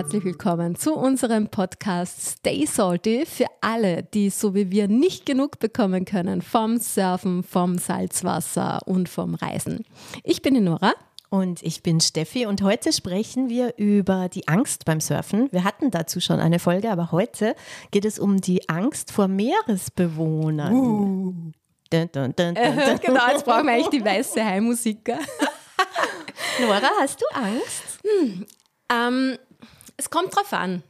herzlich willkommen zu unserem Podcast Stay Salty für alle, die so wie wir nicht genug bekommen können vom Surfen, vom Salzwasser und vom Reisen. Ich bin die Nora. Und ich bin Steffi und heute sprechen wir über die Angst beim Surfen. Wir hatten dazu schon eine Folge, aber heute geht es um die Angst vor Meeresbewohnern. Uh. Dun, dun, dun, genau, jetzt brauchen wir eigentlich die weiße Heimmusik. Nora, hast du Angst? Hm, ähm, es kommt drauf an.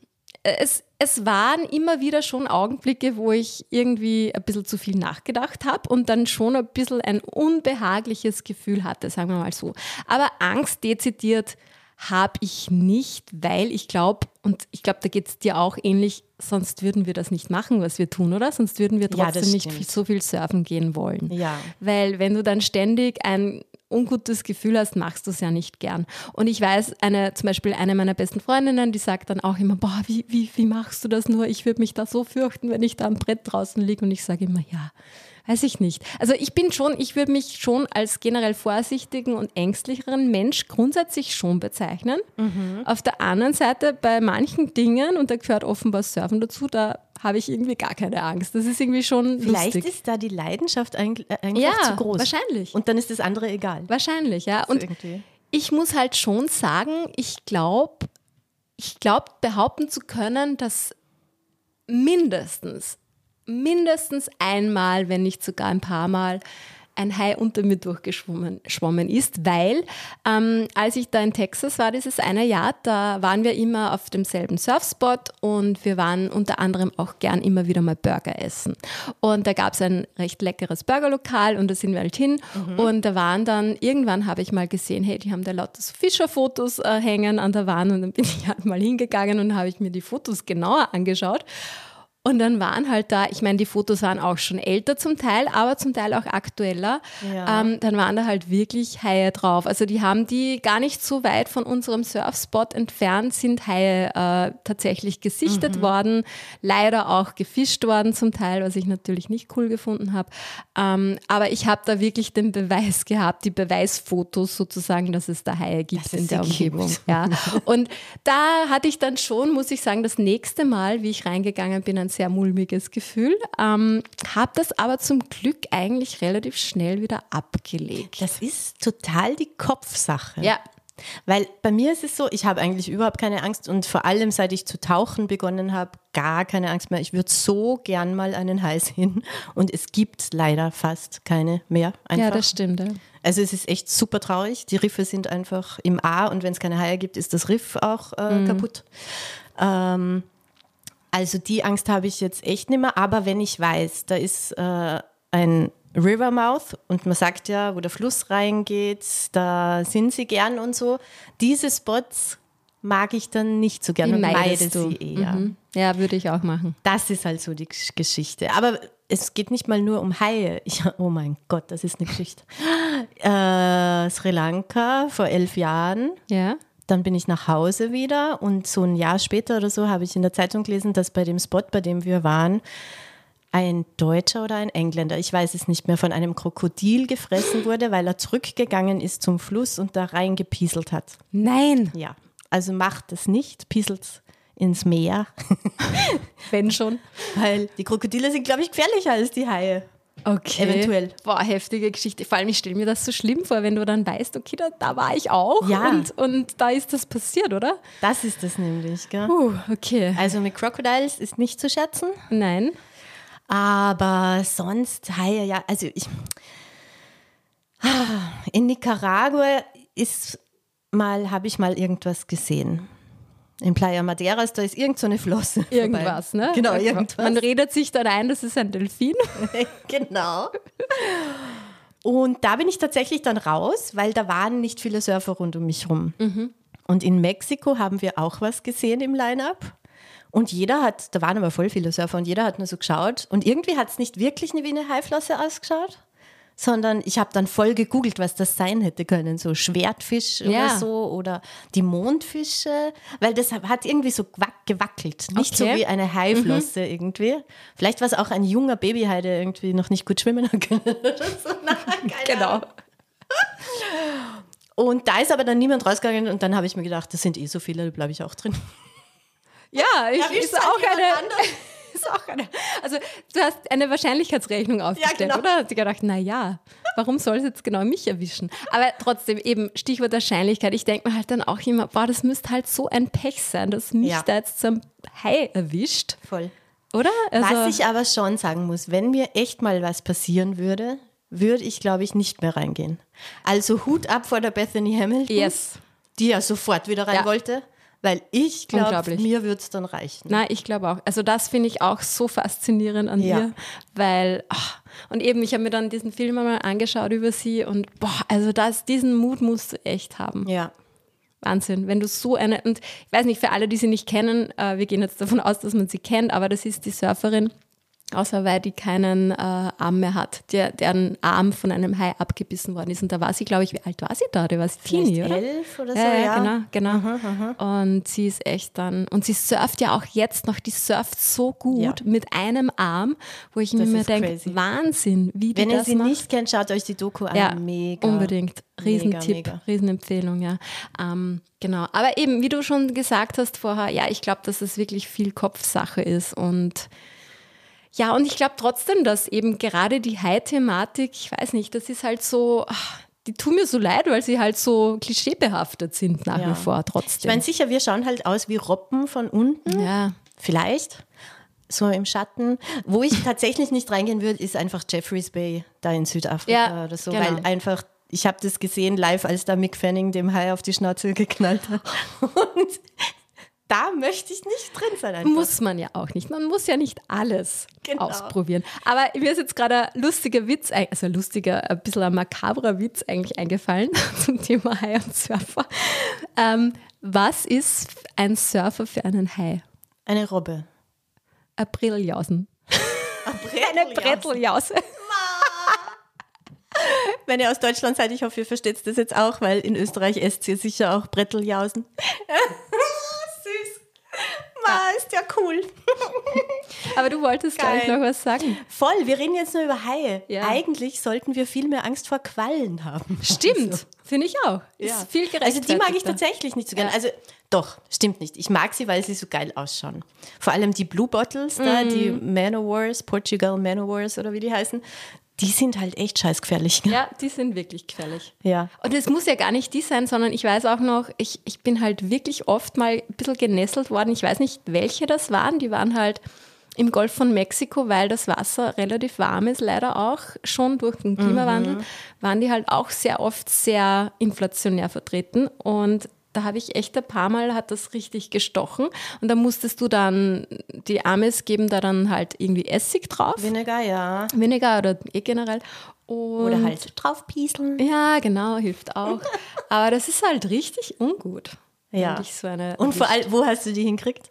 Es, es waren immer wieder schon Augenblicke, wo ich irgendwie ein bisschen zu viel nachgedacht habe und dann schon ein bisschen ein unbehagliches Gefühl hatte, sagen wir mal so. Aber Angst dezidiert habe ich nicht, weil ich glaube, und ich glaube, da geht es dir auch ähnlich, sonst würden wir das nicht machen, was wir tun, oder? Sonst würden wir trotzdem ja, nicht so viel surfen gehen wollen. Ja. Weil wenn du dann ständig ein ungutes Gefühl hast, machst du es ja nicht gern. Und ich weiß, eine, zum Beispiel eine meiner besten Freundinnen, die sagt dann auch immer, boah, wie, wie, wie machst du das nur? Ich würde mich da so fürchten, wenn ich da am Brett draußen liege. Und ich sage immer, ja, weiß ich nicht. Also ich bin schon, ich würde mich schon als generell vorsichtigen und ängstlicheren Mensch grundsätzlich schon bezeichnen. Mhm. Auf der anderen Seite bei manchen Dingen, und da gehört offenbar Surfen dazu, da habe ich irgendwie gar keine Angst. Das ist irgendwie schon Vielleicht lustig. ist da die Leidenschaft eigentlich äh, ja, zu groß. wahrscheinlich. Und dann ist das andere egal. Wahrscheinlich, ja. Und irgendwie. ich muss halt schon sagen, ich glaube, ich glaube behaupten zu können, dass mindestens, mindestens einmal, wenn nicht sogar ein paar Mal, ein Hai unter mir durchgeschwommen ist, weil ähm, als ich da in Texas war, dieses eine Jahr, da waren wir immer auf demselben Surfspot und wir waren unter anderem auch gern immer wieder mal Burger essen. Und da gab es ein recht leckeres Burgerlokal und da sind wir halt hin mhm. und da waren dann, irgendwann habe ich mal gesehen, hey, die haben da lauter so Fischerfotos äh, hängen an der Wand und dann bin ich halt mal hingegangen und habe ich mir die Fotos genauer angeschaut. Und dann waren halt da, ich meine, die Fotos waren auch schon älter zum Teil, aber zum Teil auch aktueller. Ja. Ähm, dann waren da halt wirklich Haie drauf. Also die haben die gar nicht so weit von unserem Surfspot entfernt, sind Haie äh, tatsächlich gesichtet mhm. worden, leider auch gefischt worden zum Teil, was ich natürlich nicht cool gefunden habe. Ähm, aber ich habe da wirklich den Beweis gehabt, die Beweisfotos sozusagen, dass es da Haie gibt in der Umgebung. Ja. Und da hatte ich dann schon, muss ich sagen, das nächste Mal, wie ich reingegangen bin, sehr mulmiges Gefühl. Ähm, habe das aber zum Glück eigentlich relativ schnell wieder abgelegt. Das ist total die Kopfsache. Ja. Weil bei mir ist es so, ich habe eigentlich überhaupt keine Angst und vor allem seit ich zu tauchen begonnen habe, gar keine Angst mehr. Ich würde so gern mal einen Hals hin und es gibt leider fast keine mehr. Einfach. Ja, das stimmt. Ja. Also es ist echt super traurig. Die Riffe sind einfach im A und wenn es keine Haie gibt, ist das Riff auch äh, mhm. kaputt. Ähm, also die Angst habe ich jetzt echt nicht mehr, aber wenn ich weiß, da ist äh, ein Rivermouth und man sagt ja, wo der Fluss reingeht, da sind sie gern und so. Diese Spots mag ich dann nicht so gerne und meide sie eher. Mhm. Ja, würde ich auch machen. Das ist halt so die Geschichte. Aber es geht nicht mal nur um Haie. Ich, oh mein Gott, das ist eine Geschichte. Äh, Sri Lanka vor elf Jahren. Ja. Dann bin ich nach Hause wieder und so ein Jahr später oder so habe ich in der Zeitung gelesen, dass bei dem Spot, bei dem wir waren, ein Deutscher oder ein Engländer, ich weiß es nicht mehr, von einem Krokodil gefressen wurde, weil er zurückgegangen ist zum Fluss und da reingepieselt hat. Nein! Ja, also macht es nicht, pieselt ins Meer. Wenn schon. Weil die Krokodile sind, glaube ich, gefährlicher als die Haie. Okay. Eventuell. Boah, heftige Geschichte. Vor allem, ich stelle mir das so schlimm vor, wenn du dann weißt, okay, da, da war ich auch ja. und, und da ist das passiert, oder? Das ist das nämlich, gell? Uh, okay. Also mit Crocodiles ist nicht zu schätzen. Nein. Aber sonst, ja, also ich. In Nicaragua ist mal, habe ich mal irgendwas gesehen. In Playa Madeiras, da ist irgend so eine Flosse. Irgendwas, vorbei. ne? Genau, irgendwas. Man redet sich dann ein, das ist ein Delfin. genau. Und da bin ich tatsächlich dann raus, weil da waren nicht viele Surfer rund um mich rum. Mhm. Und in Mexiko haben wir auch was gesehen im Line-Up. Und jeder hat, da waren aber voll viele Surfer und jeder hat nur so geschaut. Und irgendwie hat es nicht wirklich wie eine Haiflosse ausgeschaut sondern ich habe dann voll gegoogelt, was das sein hätte können, so Schwertfisch ja. oder so oder die Mondfische, weil das hat irgendwie so gewackelt, nicht okay. so wie eine Haiflosse mhm. irgendwie. Vielleicht war es auch ein junger Babyhai, der irgendwie noch nicht gut schwimmen kann oder so. genau. Und da ist aber dann niemand rausgegangen und dann habe ich mir gedacht, das sind eh so viele, da bleibe ich auch drin. Ja, ich, ist auch eine. Ist auch eine. Also du hast eine Wahrscheinlichkeitsrechnung aufgestellt, ja, genau. oder? Hast du gedacht, na ja, warum soll es jetzt genau mich erwischen? Aber trotzdem eben Stichwort Wahrscheinlichkeit. Ich denke mir halt dann auch immer, boah, das müsste halt so ein Pech sein, dass mich ja. da jetzt zum Hai erwischt. Voll. Oder? Also, was ich aber schon sagen muss, wenn mir echt mal was passieren würde, würde ich, glaube ich, nicht mehr reingehen. Also Hut ab vor der Bethany Hamilton, yes. die ja sofort wieder rein ja. wollte. Weil ich glaube, mir würde es dann reichen. Nein, ich glaube auch. Also das finde ich auch so faszinierend an ja. ihr, weil ach, und eben ich habe mir dann diesen Film einmal angeschaut über sie und boah, also das, diesen Mut musst du echt haben. Ja. Wahnsinn, wenn du so eine und ich weiß nicht für alle, die sie nicht kennen, äh, wir gehen jetzt davon aus, dass man sie kennt, aber das ist die Surferin außer weil die keinen äh, Arm mehr hat, der, deren Arm von einem Hai abgebissen worden ist. Und da war sie, glaube ich, wie alt war sie da? Da war sie Teenie, oder? elf oder so, ja. ja. Genau, genau. Aha, aha. Und sie ist echt dann, und sie surft ja auch jetzt noch, die surft so gut ja. mit einem Arm, wo ich das mir denke, Wahnsinn, wie die Wenn ihr sie macht. nicht kennt, schaut euch die Doku an. Ja, mega. Unbedingt. Riesentipp, Riesenempfehlung, ja. Ähm, genau. Aber eben, wie du schon gesagt hast vorher, ja, ich glaube, dass es wirklich viel Kopfsache ist und ja, und ich glaube trotzdem, dass eben gerade die High-Thematik, ich weiß nicht, das ist halt so, ach, die tun mir so leid, weil sie halt so klischeebehaftet sind nach ja. wie vor trotzdem. Ich meine, sicher, wir schauen halt aus wie Robben von unten. Ja. Vielleicht. So im Schatten. Wo ich tatsächlich nicht reingehen würde, ist einfach Jeffreys Bay da in Südafrika ja, oder so, genau. weil einfach ich habe das gesehen live, als da Mick Fanning dem Hai auf die Schnauze geknallt hat. Und da möchte ich nicht drin sein. Einfach. Muss man ja auch nicht. Man muss ja nicht alles genau. ausprobieren. Aber mir ist jetzt gerade ein lustiger Witz, also ein lustiger, ein bisschen ein makabrer Witz eigentlich eingefallen zum Thema Hai und Surfer. Ähm, was ist ein Surfer für einen Hai? Eine Robbe. Ein Brilljausen. Eine Bretteljause. Wenn ihr aus Deutschland seid, ich hoffe, ihr versteht das jetzt auch, weil in Österreich esst ihr sicher auch Bretteljausen. Ma, ist ja cool. Aber du wolltest gleich noch was sagen. Voll, wir reden jetzt nur über Haie. Ja. Eigentlich sollten wir viel mehr Angst vor Quallen haben. Stimmt, also. finde ich auch. Ja. Ist viel Also die mag ich tatsächlich nicht so gerne. Ja. Also doch, stimmt nicht. Ich mag sie, weil sie so geil ausschauen. Vor allem die Blue Bottles da, mm. die Manowars, Portugal Manowars oder wie die heißen, die sind halt echt scheißgefährlich. Ja, die sind wirklich gefährlich. Ja. Und es muss ja gar nicht die sein, sondern ich weiß auch noch, ich, ich bin halt wirklich oft mal ein bisschen genesselt worden. Ich weiß nicht, welche das waren. Die waren halt im Golf von Mexiko, weil das Wasser relativ warm ist, leider auch schon durch den Klimawandel, mhm. waren die halt auch sehr oft sehr inflationär vertreten. Und da habe ich echt ein paar Mal hat das richtig gestochen und da musstest du dann, die Amis geben da dann halt irgendwie Essig drauf. Vinegar, ja. Vinegar oder eh generell. Und oder halt draufpieseln. Ja, genau, hilft auch. Aber das ist halt richtig ungut. Ja. So und vor allem, wo hast du die hinkriegt?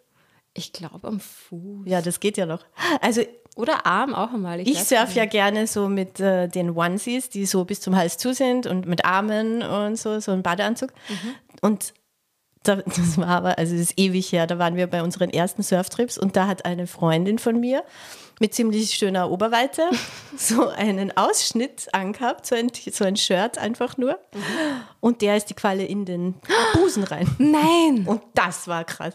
Ich glaube am Fuß. Ja, das geht ja noch. Also oder Arm auch einmal. Ich, ich surfe ja gerne so mit äh, den Onesies, die so bis zum Hals zu sind und mit Armen und so, so ein Badeanzug. Mhm. Und das war aber, also es ist ewig her, da waren wir bei unseren ersten Surftrips und da hat eine Freundin von mir mit ziemlich schöner Oberweite so einen Ausschnitt angehabt, so ein, so ein Shirt einfach nur. Mhm. Und der ist die Qualle in den Busen rein. Nein! Und das war krass.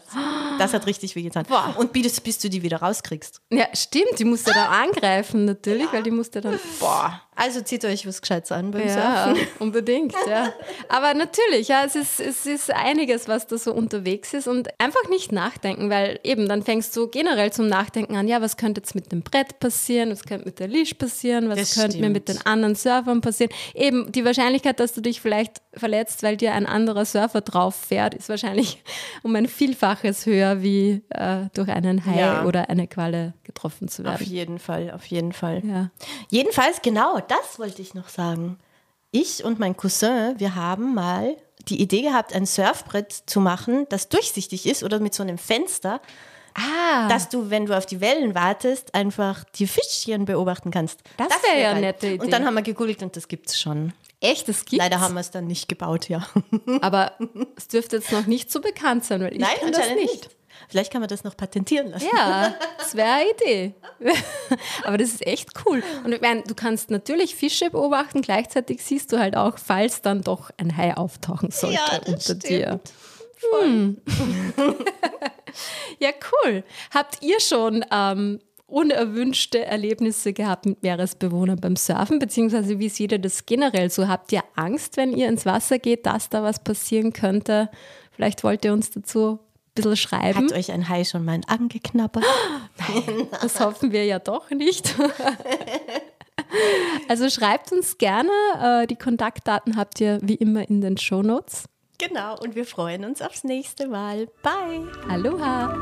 Das hat richtig wehgetan. Boah. Und bis, bis du die wieder rauskriegst. Ja, stimmt, die musst du dann angreifen natürlich, ja. weil die musste dann. Boah. Also zieht euch was Gescheites an beim ja, Surfen. unbedingt, ja. Aber natürlich, ja, es ist, es ist einiges, was da so unterwegs ist und einfach nicht nachdenken, weil eben dann fängst du generell zum Nachdenken an, ja, was könnte jetzt mit dem Brett passieren, was könnte mit der Leash passieren, was das könnte stimmt. mir mit den anderen Surfern passieren. Eben die Wahrscheinlichkeit, dass du dich vielleicht verletzt, weil dir ein anderer Surfer drauf fährt, ist wahrscheinlich um ein Vielfaches höher, wie äh, durch einen Hai ja. oder eine Qualle getroffen zu werden. Auf jeden Fall, auf jeden Fall. Ja. Jedenfalls, genau, das wollte ich noch sagen. Ich und mein Cousin, wir haben mal die Idee gehabt, ein Surfbrett zu machen, das durchsichtig ist oder mit so einem Fenster, ah. dass du, wenn du auf die Wellen wartest, einfach die Fischchen beobachten kannst. Das, das wäre ja eine nette Idee. Und dann haben wir gegoogelt und das gibt es schon. Echt, das gibt's? Leider haben wir es dann nicht gebaut, ja. Aber es dürfte jetzt noch nicht so bekannt sein, weil ich Nein, kann das nicht. nicht. Vielleicht kann man das noch patentieren lassen. Ja, das wäre eine Idee. Aber das ist echt cool. Und ich meine, du kannst natürlich Fische beobachten, gleichzeitig siehst du halt auch, falls dann doch ein Hai auftauchen sollte ja, unter stimmt. dir. Hm. Ja, cool. Habt ihr schon ähm, unerwünschte Erlebnisse gehabt mit Meeresbewohnern beim Surfen, beziehungsweise wie seht ihr das generell so? Habt ihr Angst, wenn ihr ins Wasser geht, dass da was passieren könnte? Vielleicht wollt ihr uns dazu ein bisschen schreiben. Hat euch ein Hai schon mal angeknabbert? Nein, das hoffen wir ja doch nicht. also schreibt uns gerne. Äh, die Kontaktdaten habt ihr wie immer in den Show Notes. Genau, und wir freuen uns aufs nächste Mal. Bye. Aloha.